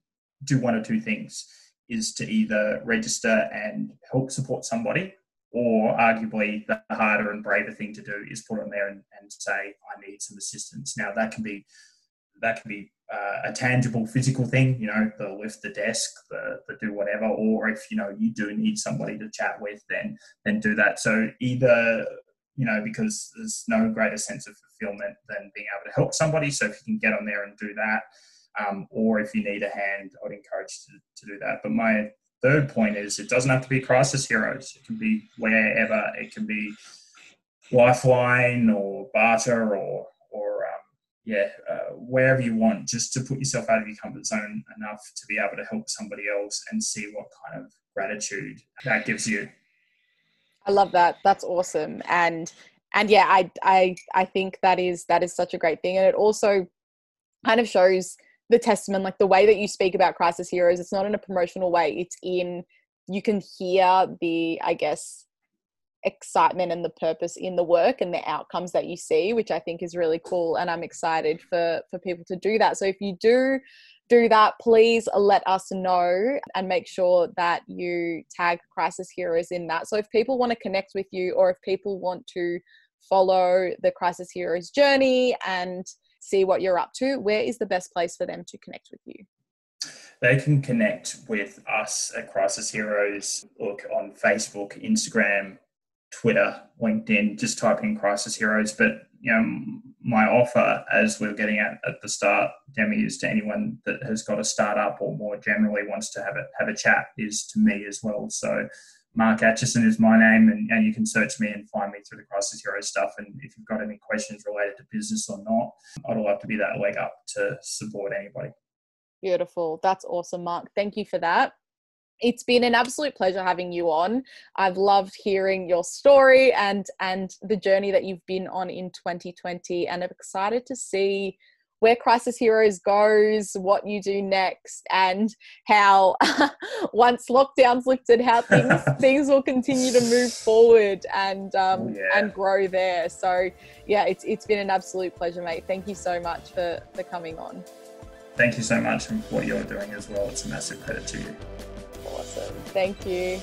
do one or two things is to either register and help support somebody or arguably the harder and braver thing to do is put on there and, and say i need some assistance. Now that can be that can be uh, a tangible physical thing you know the lift the desk the, the do whatever or if you know you do need somebody to chat with then then do that. So either you know because there's no greater sense of fulfillment than being able to help somebody so if you can get on there and do that um, or if you need a hand i'd encourage to, to do that. But my third point is it doesn't have to be crisis heroes. It can be wherever. It can be Lifeline or Barter or or um, yeah, uh, wherever you want, just to put yourself out of your comfort zone enough to be able to help somebody else and see what kind of gratitude that gives you. I love that. That's awesome. And and yeah, I I I think that is that is such a great thing, and it also kind of shows the testament, like the way that you speak about crisis heroes. It's not in a promotional way. It's in you can hear the I guess excitement and the purpose in the work and the outcomes that you see which i think is really cool and i'm excited for for people to do that so if you do do that please let us know and make sure that you tag crisis heroes in that so if people want to connect with you or if people want to follow the crisis heroes journey and see what you're up to where is the best place for them to connect with you they can connect with us at Crisis Heroes. Look on Facebook, Instagram, Twitter, LinkedIn, just type in Crisis Heroes. But you know, my offer, as we are getting at at the start, Demi, is to anyone that has got a startup or more generally wants to have a have a chat, is to me as well. So Mark Acheson is my name, and, and you can search me and find me through the Crisis Heroes stuff. And if you've got any questions related to business or not, I'd love to be that leg up to support anybody. Beautiful. That's awesome, Mark. Thank you for that it's been an absolute pleasure having you on. I've loved hearing your story and and the journey that you've been on in 2020 and I'm excited to see where Crisis Heroes goes, what you do next, and how once lockdown's lifted, how things things will continue to move forward and um, yeah. and grow there. So yeah, it's it's been an absolute pleasure, mate. Thank you so much for for coming on. Thank you so much for what you're doing as well. It's a massive credit to you. Awesome. Thank you.